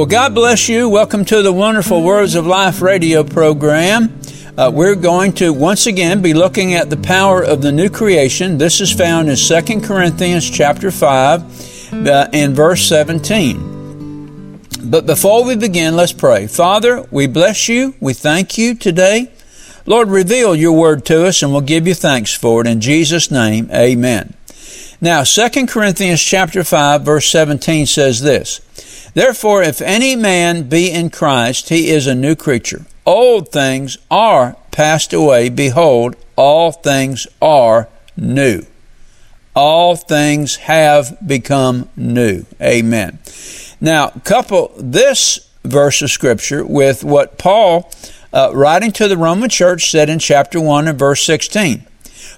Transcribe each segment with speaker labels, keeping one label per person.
Speaker 1: Well, God bless you. Welcome to the wonderful Words of Life radio program. Uh, we're going to once again be looking at the power of the new creation. This is found in 2 Corinthians chapter 5 uh, and verse 17. But before we begin, let's pray. Father, we bless you. We thank you today. Lord, reveal your word to us and we'll give you thanks for it. In Jesus' name, amen. Now, 2 Corinthians chapter 5 verse 17 says this, Therefore, if any man be in Christ, he is a new creature. Old things are passed away. Behold, all things are new. All things have become new. Amen. Now, couple this verse of scripture with what Paul, uh, writing to the Roman church, said in chapter 1 and verse 16.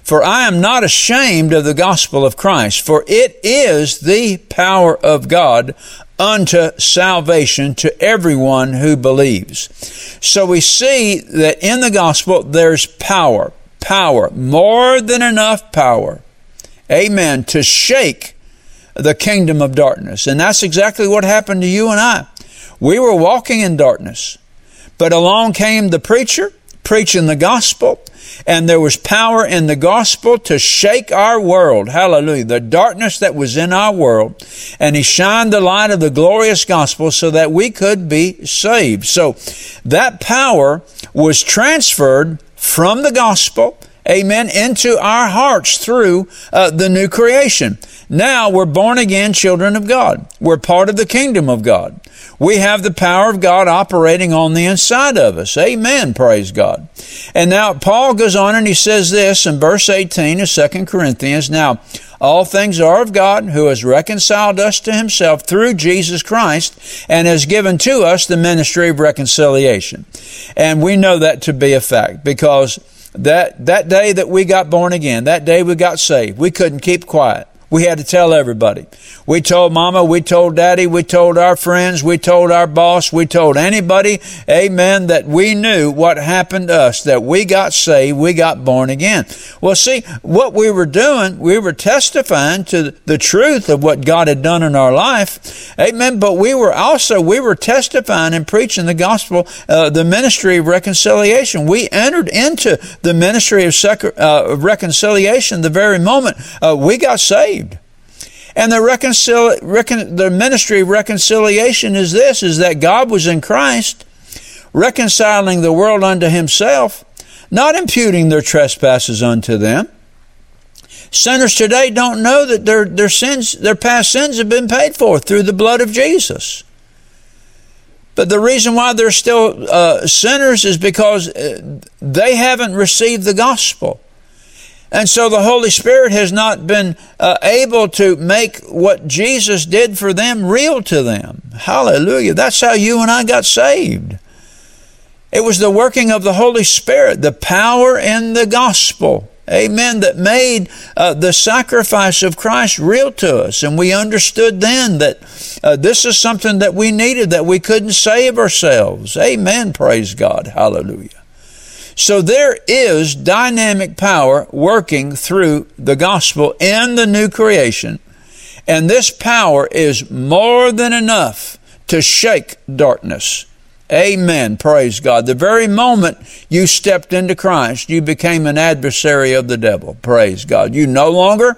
Speaker 1: For I am not ashamed of the gospel of Christ, for it is the power of God unto salvation to everyone who believes. So we see that in the gospel there's power, power, more than enough power. Amen. To shake the kingdom of darkness. And that's exactly what happened to you and I. We were walking in darkness, but along came the preacher preaching the gospel and there was power in the gospel to shake our world. Hallelujah. The darkness that was in our world. And he shined the light of the glorious gospel so that we could be saved. So that power was transferred from the gospel amen, into our hearts through uh, the new creation. Now we're born again children of God. We're part of the kingdom of God. We have the power of God operating on the inside of us. Amen. Praise God. And now Paul goes on and he says this in verse 18 of 2 Corinthians. Now, all things are of God who has reconciled us to himself through Jesus Christ and has given to us the ministry of reconciliation. And we know that to be a fact because that, that day that we got born again, that day we got saved, we couldn't keep quiet. We had to tell everybody. We told mama, we told daddy, we told our friends, we told our boss, we told anybody, amen, that we knew what happened to us, that we got saved, we got born again. Well, see, what we were doing, we were testifying to the truth of what God had done in our life, amen, but we were also, we were testifying and preaching the gospel, uh, the ministry of reconciliation. We entered into the ministry of, sec- uh, reconciliation the very moment uh, we got saved. And the, reconcil- recon- the ministry of reconciliation is this, is that God was in Christ, reconciling the world unto himself, not imputing their trespasses unto them. Sinners today don't know that their, their sins, their past sins have been paid for through the blood of Jesus. But the reason why they're still uh, sinners is because uh, they haven't received the gospel. And so the Holy Spirit has not been uh, able to make what Jesus did for them real to them. Hallelujah. That's how you and I got saved. It was the working of the Holy Spirit, the power in the gospel. Amen. That made uh, the sacrifice of Christ real to us. And we understood then that uh, this is something that we needed, that we couldn't save ourselves. Amen. Praise God. Hallelujah. So there is dynamic power working through the gospel in the new creation. And this power is more than enough to shake darkness. Amen. Praise God. The very moment you stepped into Christ, you became an adversary of the devil. Praise God. You no longer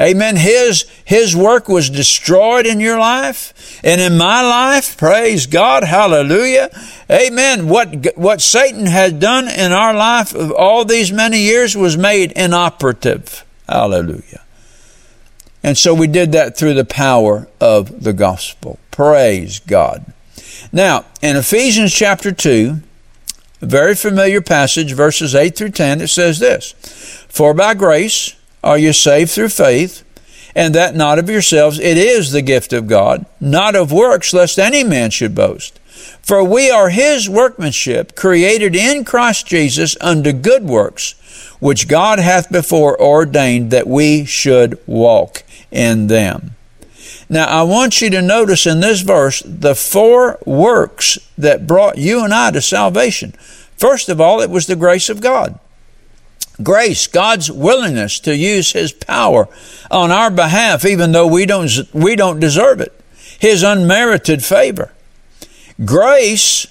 Speaker 1: Amen. His, His work was destroyed in your life and in my life. Praise God. Hallelujah. Amen. What, what Satan had done in our life of all these many years was made inoperative. Hallelujah. And so we did that through the power of the gospel. Praise God. Now, in Ephesians chapter 2, a very familiar passage, verses 8 through 10, it says this For by grace, are you saved through faith, and that not of yourselves? It is the gift of God, not of works, lest any man should boast. For we are his workmanship, created in Christ Jesus unto good works, which God hath before ordained that we should walk in them. Now, I want you to notice in this verse the four works that brought you and I to salvation. First of all, it was the grace of God. Grace, God's willingness to use His power on our behalf, even though we don't, we don't deserve it. His unmerited favor. Grace,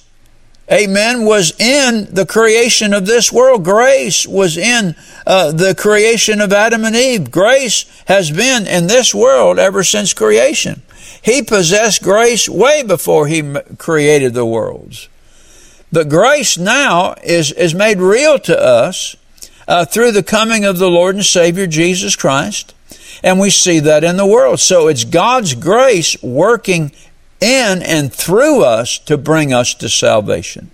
Speaker 1: amen, was in the creation of this world. Grace was in uh, the creation of Adam and Eve. Grace has been in this world ever since creation. He possessed grace way before he created the worlds. But grace now is, is made real to us uh, through the coming of the Lord and Savior Jesus Christ. And we see that in the world. So it's God's grace working in and through us to bring us to salvation.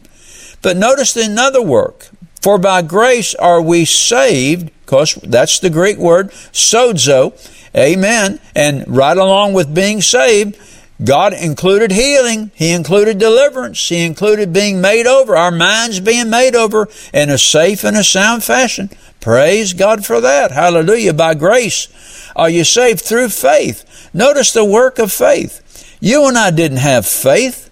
Speaker 1: But notice another work. For by grace are we saved, because that's the Greek word, sozo. Amen. And right along with being saved, God included healing. He included deliverance. He included being made over, our minds being made over in a safe and a sound fashion. Praise God for that. Hallelujah. By grace are you saved through faith. Notice the work of faith. You and I didn't have faith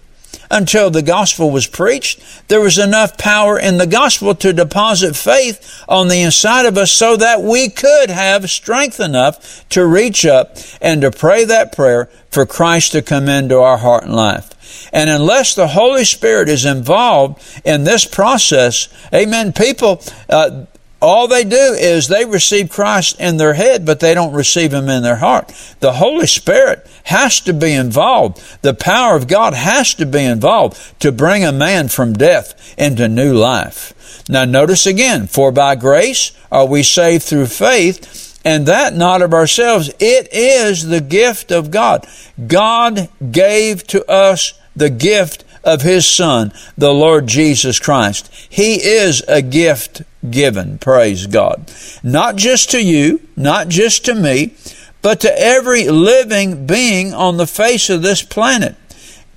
Speaker 1: until the gospel was preached. There was enough power in the gospel to deposit faith on the inside of us so that we could have strength enough to reach up and to pray that prayer for Christ to come into our heart and life. And unless the Holy Spirit is involved in this process, amen, people, uh, all they do is they receive Christ in their head, but they don't receive Him in their heart. The Holy Spirit has to be involved. The power of God has to be involved to bring a man from death into new life. Now notice again, for by grace are we saved through faith, and that not of ourselves. It is the gift of God. God gave to us the gift of His Son, the Lord Jesus Christ. He is a gift given, praise God. Not just to you, not just to me, but to every living being on the face of this planet.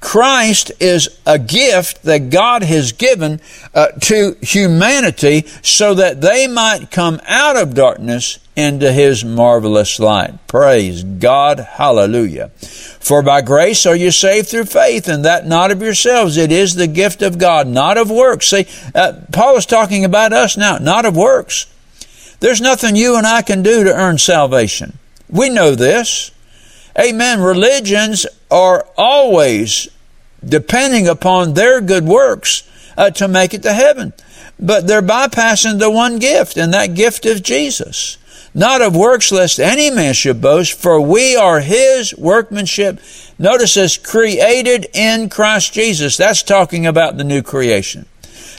Speaker 1: Christ is a gift that God has given uh, to humanity so that they might come out of darkness into His marvelous light. Praise God. Hallelujah. For by grace are you saved through faith, and that not of yourselves. It is the gift of God, not of works. See, uh, Paul is talking about us now, not of works. There's nothing you and I can do to earn salvation. We know this. Amen. Religions are always depending upon their good works uh, to make it to heaven. But they're bypassing the one gift, and that gift is Jesus. Not of works, lest any man should boast, for we are his workmanship. Notice this, created in Christ Jesus. That's talking about the new creation.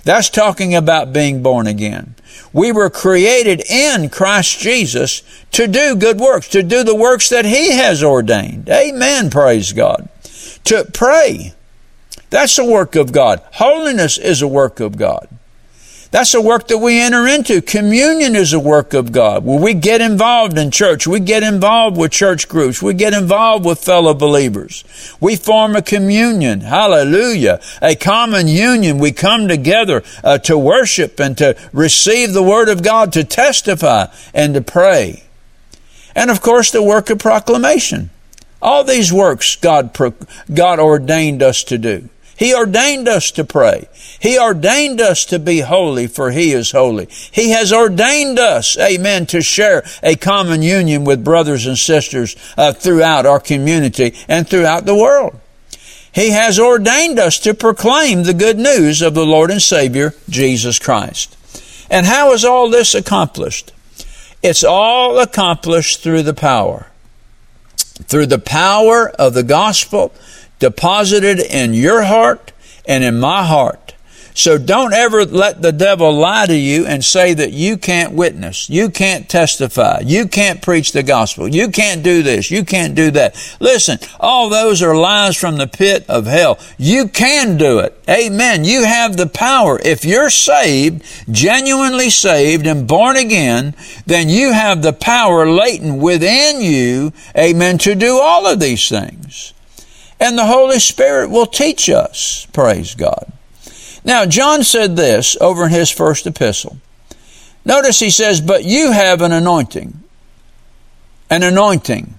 Speaker 1: That's talking about being born again. We were created in Christ Jesus to do good works, to do the works that He has ordained. Amen. Praise God. To pray. That's a work of God. Holiness is a work of God. That's a work that we enter into. Communion is a work of God. Where we get involved in church. We get involved with church groups. We get involved with fellow believers. We form a communion. Hallelujah. A common union. We come together uh, to worship and to receive the Word of God, to testify and to pray. And of course, the work of proclamation. All these works God, God ordained us to do. He ordained us to pray. He ordained us to be holy, for He is holy. He has ordained us, amen, to share a common union with brothers and sisters uh, throughout our community and throughout the world. He has ordained us to proclaim the good news of the Lord and Savior, Jesus Christ. And how is all this accomplished? It's all accomplished through the power. Through the power of the gospel deposited in your heart and in my heart. So don't ever let the devil lie to you and say that you can't witness, you can't testify, you can't preach the gospel, you can't do this, you can't do that. Listen, all those are lies from the pit of hell. You can do it. Amen. You have the power. If you're saved, genuinely saved and born again, then you have the power latent within you, amen, to do all of these things. And the Holy Spirit will teach us. Praise God. Now, John said this over in his first epistle. Notice he says, But you have an anointing. An anointing.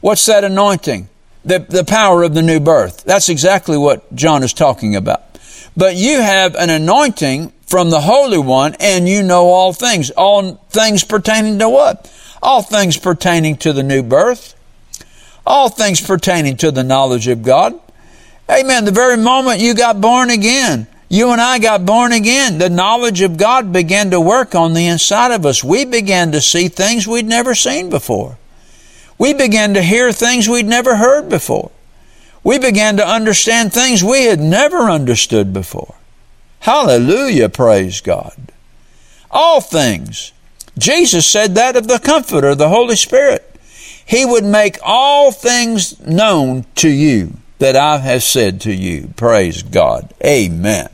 Speaker 1: What's that anointing? The, the power of the new birth. That's exactly what John is talking about. But you have an anointing from the Holy One, and you know all things. All things pertaining to what? All things pertaining to the new birth all things pertaining to the knowledge of God. Amen. The very moment you got born again, you and I got born again, the knowledge of God began to work on the inside of us. We began to see things we'd never seen before. We began to hear things we'd never heard before. We began to understand things we had never understood before. Hallelujah, praise God. All things. Jesus said that of the Comforter, the Holy Spirit. He would make all things known to you that I have said to you. Praise God. Amen.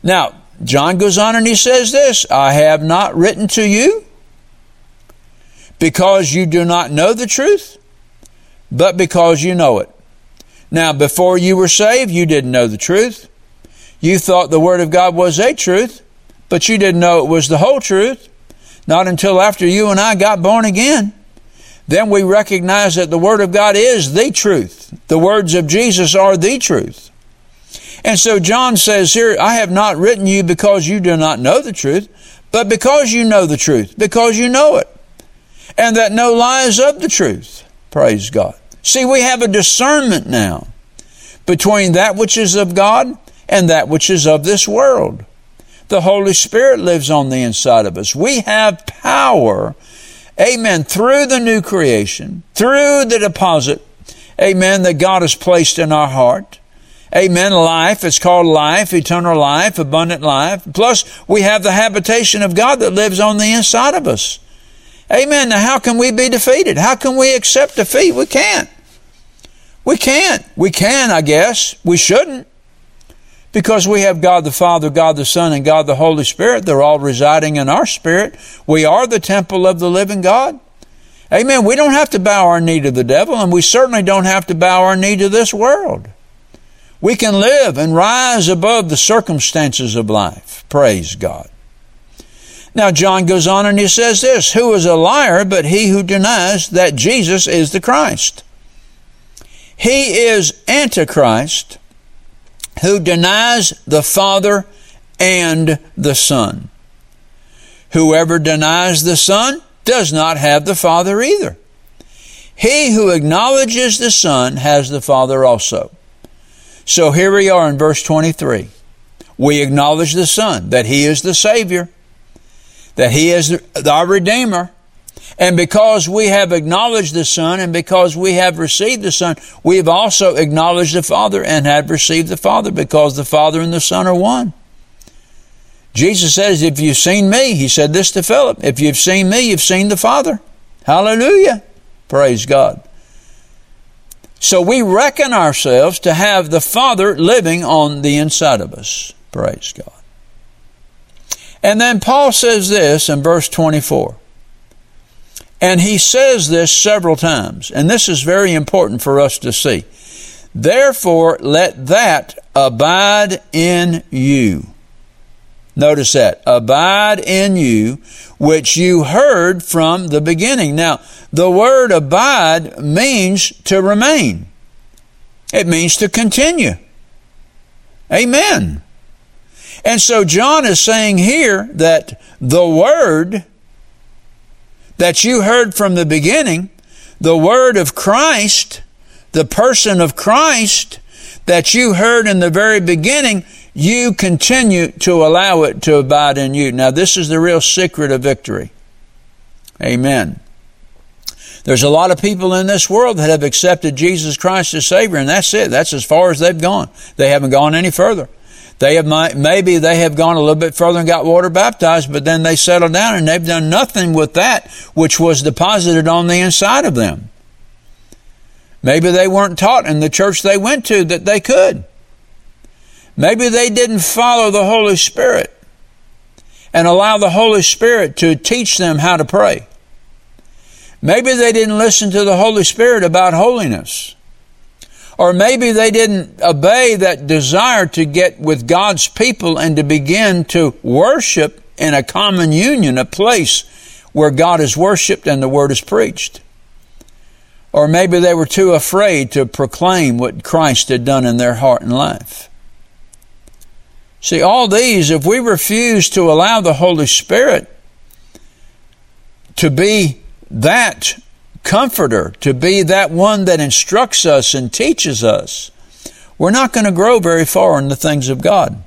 Speaker 1: Now, John goes on and he says this I have not written to you because you do not know the truth, but because you know it. Now, before you were saved, you didn't know the truth. You thought the Word of God was a truth, but you didn't know it was the whole truth. Not until after you and I got born again. Then we recognize that the Word of God is the truth. The words of Jesus are the truth. And so John says here, I have not written you because you do not know the truth, but because you know the truth, because you know it. And that no lie is of the truth. Praise God. See, we have a discernment now between that which is of God and that which is of this world. The Holy Spirit lives on the inside of us. We have power, amen, through the new creation, through the deposit, amen, that God has placed in our heart. Amen. Life. It's called life, eternal life, abundant life. Plus, we have the habitation of God that lives on the inside of us. Amen. Now, how can we be defeated? How can we accept defeat? We can't. We can't. We can, I guess. We shouldn't. Because we have God the Father, God the Son, and God the Holy Spirit. They're all residing in our spirit. We are the temple of the living God. Amen. We don't have to bow our knee to the devil, and we certainly don't have to bow our knee to this world. We can live and rise above the circumstances of life. Praise God. Now, John goes on and he says this Who is a liar but he who denies that Jesus is the Christ? He is Antichrist who denies the Father and the Son. Whoever denies the Son does not have the Father either. He who acknowledges the Son has the Father also. So here we are in verse 23. We acknowledge the Son, that He is the Savior, that He is our Redeemer, and because we have acknowledged the Son and because we have received the Son, we have also acknowledged the Father and have received the Father because the Father and the Son are one. Jesus says, If you've seen me, he said this to Philip, if you've seen me, you've seen the Father. Hallelujah. Praise God. So we reckon ourselves to have the Father living on the inside of us. Praise God. And then Paul says this in verse 24. And he says this several times, and this is very important for us to see. Therefore, let that abide in you. Notice that. Abide in you, which you heard from the beginning. Now, the word abide means to remain. It means to continue. Amen. And so John is saying here that the word that you heard from the beginning, the word of Christ, the person of Christ that you heard in the very beginning, you continue to allow it to abide in you. Now, this is the real secret of victory. Amen. There's a lot of people in this world that have accepted Jesus Christ as Savior, and that's it. That's as far as they've gone. They haven't gone any further. They have maybe they have gone a little bit further and got water baptized, but then they settled down and they've done nothing with that which was deposited on the inside of them. Maybe they weren't taught in the church they went to that they could. Maybe they didn't follow the Holy Spirit and allow the Holy Spirit to teach them how to pray. Maybe they didn't listen to the Holy Spirit about holiness. Or maybe they didn't obey that desire to get with God's people and to begin to worship in a common union, a place where God is worshiped and the word is preached. Or maybe they were too afraid to proclaim what Christ had done in their heart and life. See, all these, if we refuse to allow the Holy Spirit to be that comforter, to be that one that instructs us and teaches us, we're not going to grow very far in the things of God.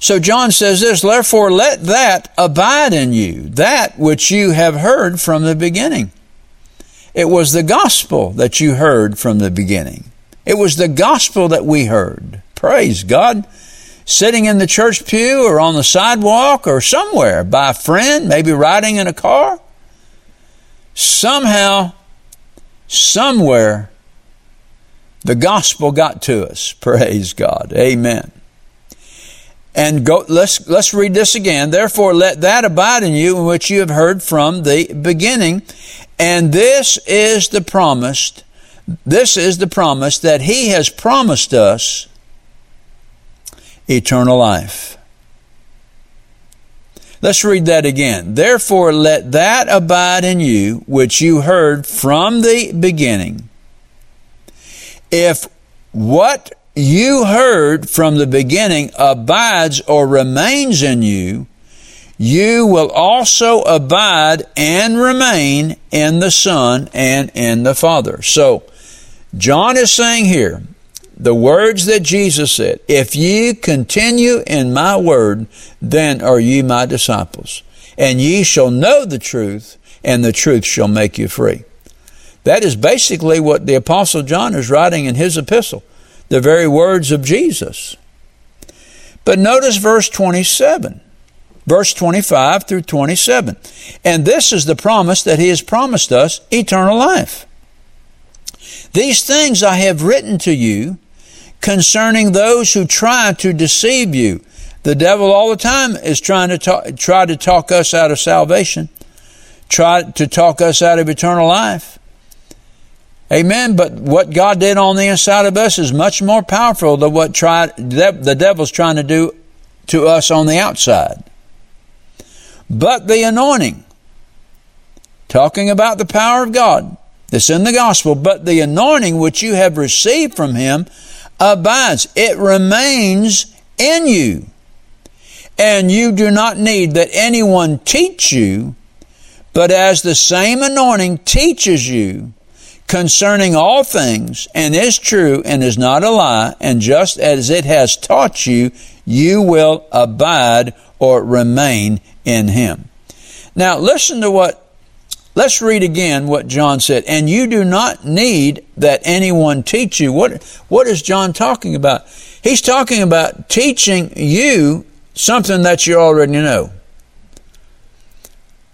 Speaker 1: So John says this, therefore let that abide in you, that which you have heard from the beginning. It was the gospel that you heard from the beginning. It was the gospel that we heard. Praise God. Sitting in the church pew or on the sidewalk or somewhere by a friend, maybe riding in a car. Somehow, somewhere, the gospel got to us. Praise God. Amen. And go, let's, let's read this again. Therefore, let that abide in you, in which you have heard from the beginning. And this is the promised, this is the promise that he has promised us eternal life. Let's read that again. Therefore, let that abide in you, which you heard from the beginning. If what you heard from the beginning abides or remains in you, you will also abide and remain in the Son and in the Father. So, John is saying here, the words that Jesus said, if ye continue in my word, then are ye my disciples. And ye shall know the truth, and the truth shall make you free. That is basically what the Apostle John is writing in his epistle the very words of Jesus. But notice verse 27, verse 25 through 27. And this is the promise that he has promised us eternal life. These things I have written to you concerning those who try to deceive you. The devil all the time is trying to talk, try to talk us out of salvation, try to talk us out of eternal life. Amen. But what God did on the inside of us is much more powerful than what the devil's trying to do to us on the outside. But the anointing, talking about the power of God that's in the gospel, but the anointing which you have received from him abides. It remains in you. And you do not need that anyone teach you, but as the same anointing teaches you, concerning all things, and is true and is not a lie, and just as it has taught you, you will abide or remain in him. Now listen to what Let's read again what John said. And you do not need that anyone teach you. What, what is John talking about? He's talking about teaching you something that you already know.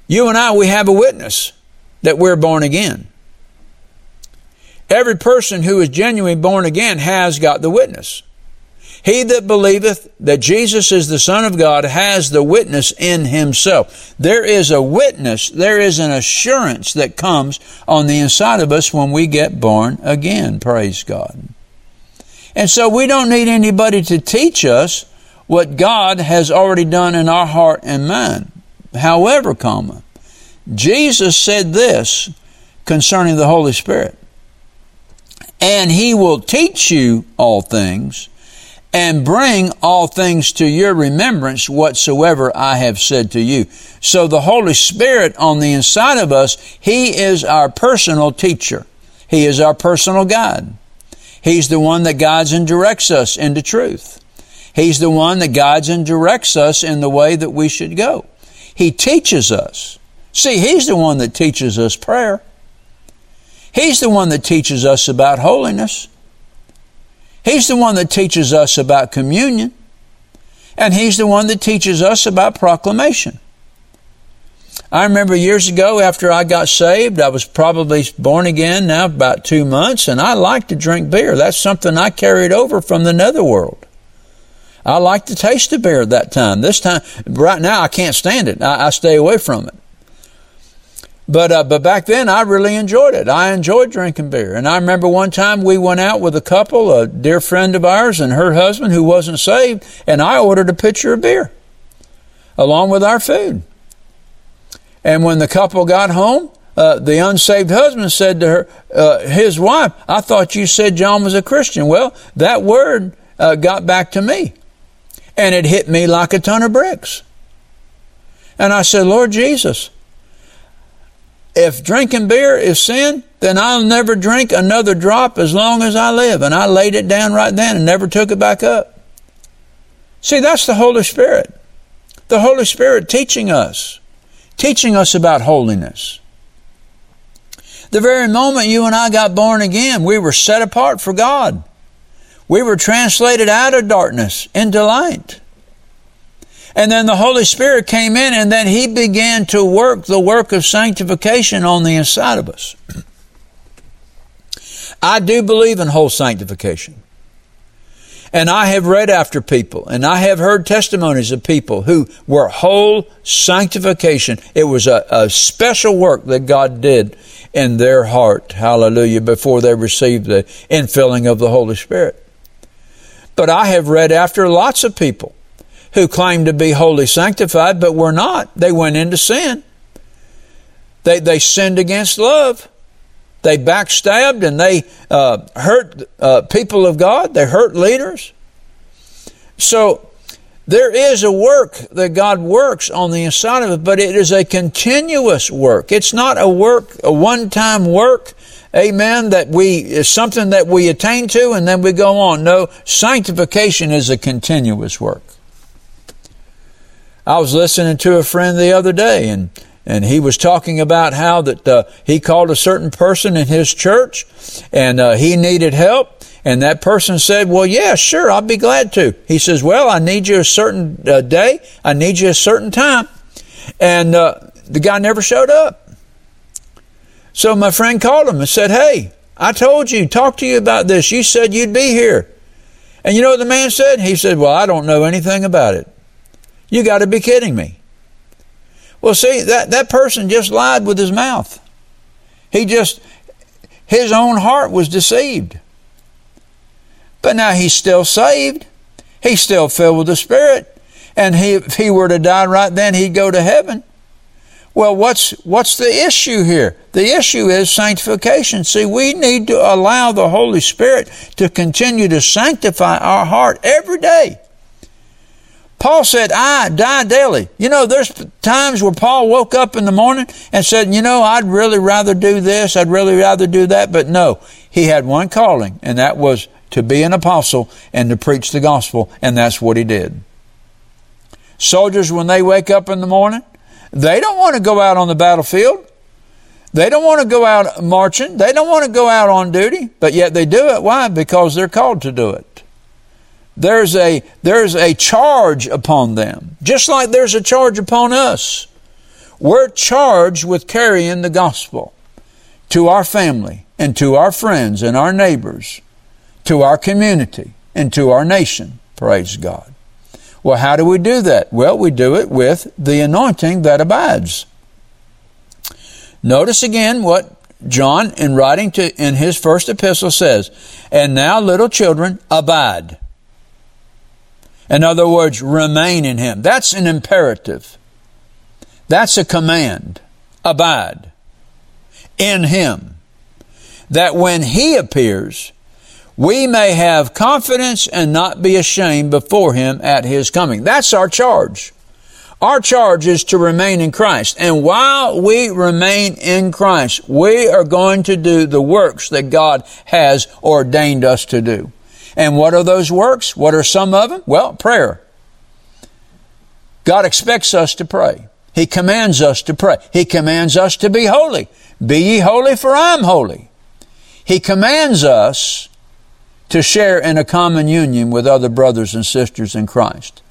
Speaker 1: You and I, we have a witness that we're born again. Every person who is genuinely born again has got the witness. He that believeth that Jesus is the Son of God has the witness in himself. There is a witness, there is an assurance that comes on the inside of us when we get born again. Praise God. And so we don't need anybody to teach us what God has already done in our heart and mind. However, comma, Jesus said this concerning the Holy Spirit and he will teach you all things and bring all things to your remembrance whatsoever I have said to you. So the Holy Spirit on the inside of us, He is our personal teacher. He is our personal guide. He's the one that guides and directs us into truth. He's the one that guides and directs us in the way that we should go. He teaches us. See, He's the one that teaches us prayer. He's the one that teaches us about holiness. He's the one that teaches us about communion. And He's the one that teaches us about proclamation. I remember years ago after I got saved, I was probably born again now about two months, and I like to drink beer. That's something I carried over from the netherworld. I like to taste the beer at that time. This time, right now, I can't stand it. I, I stay away from it. But uh, but back then I really enjoyed it. I enjoyed drinking beer. And I remember one time we went out with a couple, a dear friend of ours and her husband who wasn't saved, and I ordered a pitcher of beer along with our food. And when the couple got home, uh, the unsaved husband said to her, uh, his wife, "I thought you said John was a Christian." Well, that word uh, got back to me, and it hit me like a ton of bricks. And I said, "Lord Jesus." If drinking beer is sin, then I'll never drink another drop as long as I live. And I laid it down right then and never took it back up. See, that's the Holy Spirit. The Holy Spirit teaching us, teaching us about holiness. The very moment you and I got born again, we were set apart for God. We were translated out of darkness into light. And then the Holy Spirit came in and then He began to work the work of sanctification on the inside of us. I do believe in whole sanctification. And I have read after people and I have heard testimonies of people who were whole sanctification. It was a, a special work that God did in their heart. Hallelujah. Before they received the infilling of the Holy Spirit. But I have read after lots of people who claimed to be wholly sanctified, but were not. They went into sin. They, they sinned against love. They backstabbed and they uh, hurt uh, people of God. They hurt leaders. So there is a work that God works on the inside of it, but it is a continuous work. It's not a work, a one-time work. Amen. That we is something that we attain to and then we go on. No, sanctification is a continuous work. I was listening to a friend the other day and and he was talking about how that uh, he called a certain person in his church and uh, he needed help and that person said well yeah sure i'll be glad to. He says well i need you a certain uh, day. I need you a certain time. And uh, the guy never showed up. So my friend called him and said hey i told you talked to you about this. You said you'd be here. And you know what the man said? He said well i don't know anything about it you got to be kidding me. Well, see, that, that person just lied with his mouth. He just, his own heart was deceived. But now he's still saved. He's still filled with the Spirit. And he, if he were to die right then, he'd go to heaven. Well, what's, what's the issue here? The issue is sanctification. See, we need to allow the Holy Spirit to continue to sanctify our heart every day. Paul said, I die daily. You know, there's times where Paul woke up in the morning and said, you know, I'd really rather do this. I'd really rather do that. But no, he had one calling and that was to be an apostle and to preach the gospel. And that's what he did. Soldiers, when they wake up in the morning, they don't want to go out on the battlefield. They don't want to go out marching. They don't want to go out on duty, but yet they do it. Why? Because they're called to do it. There's a, there's a charge upon them, just like there's a charge upon us. We're charged with carrying the gospel to our family and to our friends and our neighbors, to our community and to our nation. Praise God. Well, how do we do that? Well, we do it with the anointing that abides. Notice again what John, in writing to, in his first epistle says, And now, little children, abide. In other words, remain in Him. That's an imperative. That's a command. Abide in Him. That when He appears, we may have confidence and not be ashamed before Him at His coming. That's our charge. Our charge is to remain in Christ. And while we remain in Christ, we are going to do the works that God has ordained us to do. And what are those works? What are some of them? Well, prayer. God expects us to pray. He commands us to pray. He commands us to be holy. Be ye holy for I am holy. He commands us to share in a common union with other brothers and sisters in Christ.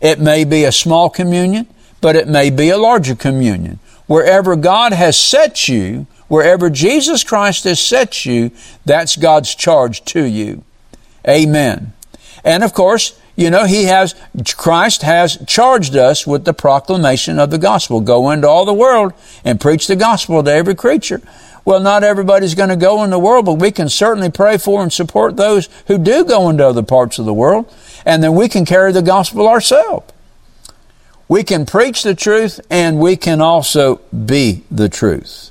Speaker 1: It may be a small communion, but it may be a larger communion. Wherever God has set you, wherever Jesus Christ has set you, that's God's charge to you. Amen. And of course, you know, he has, Christ has charged us with the proclamation of the gospel. Go into all the world and preach the gospel to every creature. Well, not everybody's going to go in the world, but we can certainly pray for and support those who do go into other parts of the world, and then we can carry the gospel ourselves. We can preach the truth and we can also be the truth.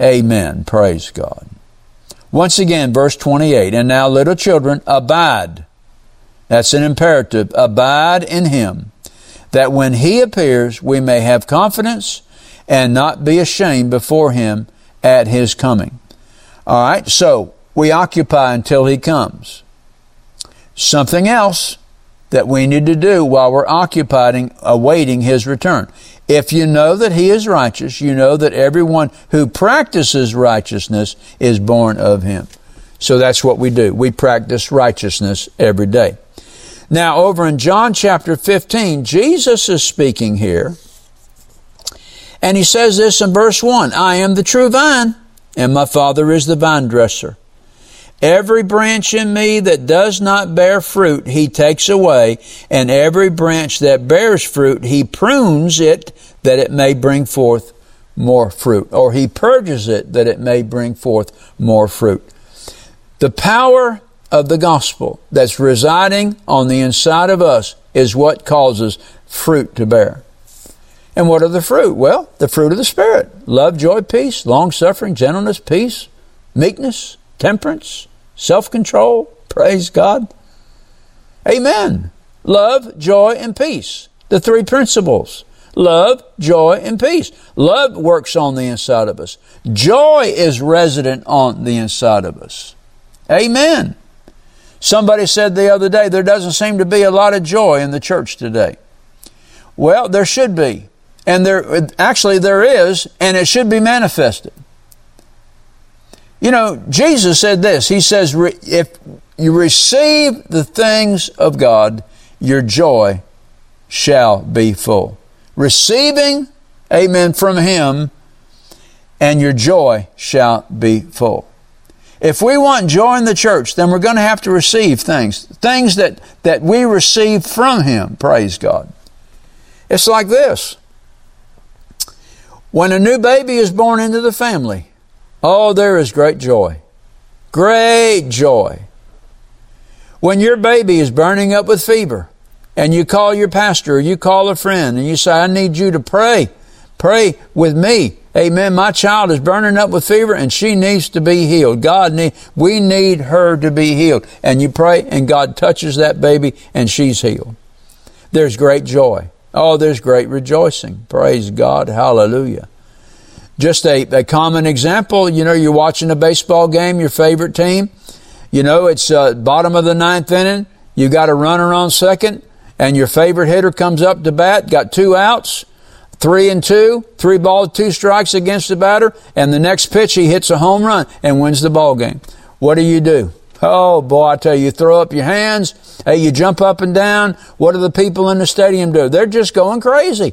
Speaker 1: Amen. Praise God. Once again, verse 28, and now little children, abide. That's an imperative. Abide in Him, that when He appears, we may have confidence and not be ashamed before him at his coming. All right, so we occupy until he comes. Something else that we need to do while we're occupying, awaiting his return. If you know that he is righteous, you know that everyone who practices righteousness is born of him. So that's what we do. We practice righteousness every day. Now, over in John chapter 15, Jesus is speaking here. And he says this in verse 1 I am the true vine, and my Father is the vine dresser. Every branch in me that does not bear fruit, he takes away, and every branch that bears fruit, he prunes it that it may bring forth more fruit, or he purges it that it may bring forth more fruit. The power of the gospel that's residing on the inside of us is what causes fruit to bear. And what are the fruit? Well, the fruit of the Spirit love, joy, peace, long suffering, gentleness, peace, meekness, temperance, self control. Praise God. Amen. Love, joy, and peace. The three principles. Love, joy, and peace. Love works on the inside of us. Joy is resident on the inside of us. Amen. Somebody said the other day, there doesn't seem to be a lot of joy in the church today. Well, there should be. And there, actually there is, and it should be manifested. You know, Jesus said this. He says, if you receive the things of God, your joy shall be full. Receiving, amen, from Him, and your joy shall be full. If we want joy in the church, then we're going to have to receive things, things that, that we receive from Him, praise God. It's like this. When a new baby is born into the family, Oh, there is great joy. Great joy. When your baby is burning up with fever and you call your pastor or you call a friend and you say, I need you to pray. Pray with me. Amen. My child is burning up with fever and she needs to be healed. God need, we need her to be healed. And you pray and God touches that baby and she's healed. There's great joy. Oh, there's great rejoicing. Praise God. Hallelujah. Just a, a common example, you know, you're watching a baseball game, your favorite team. You know, it's uh, bottom of the ninth inning. You got a runner on second, and your favorite hitter comes up to bat, got two outs, three and two, three balls, two strikes against the batter, and the next pitch he hits a home run and wins the ball game. What do you do? Oh boy, I tell you, you throw up your hands, hey, you jump up and down. What do the people in the stadium do? They're just going crazy.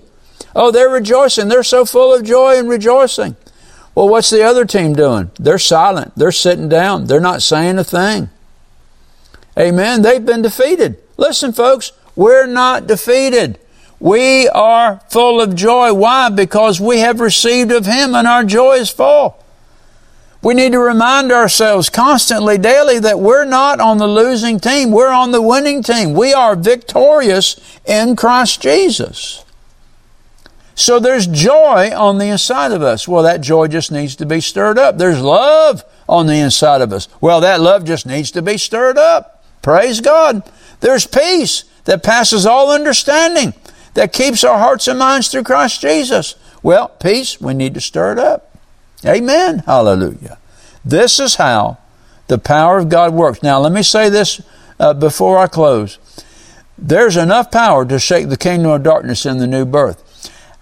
Speaker 1: Oh, they're rejoicing. They're so full of joy and rejoicing. Well, what's the other team doing? They're silent. They're sitting down. They're not saying a thing. Amen. They've been defeated. Listen, folks, we're not defeated. We are full of joy. Why? Because we have received of Him and our joy is full. We need to remind ourselves constantly, daily, that we're not on the losing team. We're on the winning team. We are victorious in Christ Jesus. So there's joy on the inside of us. Well, that joy just needs to be stirred up. There's love on the inside of us. Well, that love just needs to be stirred up. Praise God. There's peace that passes all understanding that keeps our hearts and minds through Christ Jesus. Well, peace, we need to stir it up. Amen. Hallelujah. This is how the power of God works. Now, let me say this uh, before I close. There's enough power to shake the kingdom of darkness in the new birth.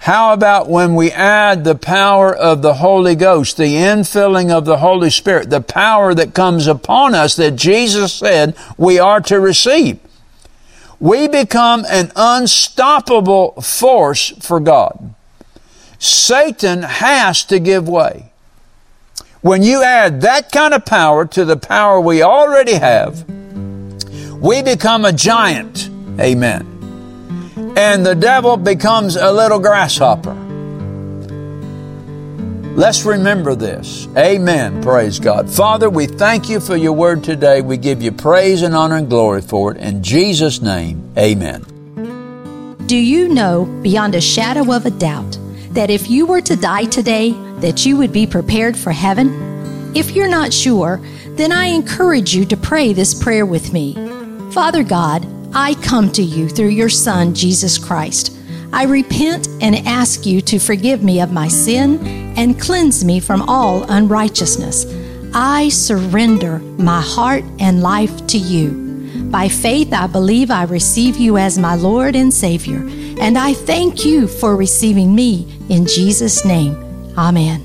Speaker 1: How about when we add the power of the Holy Ghost, the infilling of the Holy Spirit, the power that comes upon us that Jesus said we are to receive? We become an unstoppable force for God. Satan has to give way. When you add that kind of power to the power we already have, we become a giant. Amen and the devil becomes a little grasshopper. Let's remember this. Amen. Praise God. Father, we thank you for your word today. We give you praise and honor and glory for it. In Jesus' name, amen.
Speaker 2: Do you know beyond a shadow of a doubt that if you were to die today, that you would be prepared for heaven? If you're not sure, then I encourage you to pray this prayer with me. Father God, I come to you through your Son, Jesus Christ. I repent and ask you to forgive me of my sin and cleanse me from all unrighteousness. I surrender my heart and life to you. By faith, I believe I receive you as my Lord and Savior, and I thank you for receiving me in Jesus' name. Amen.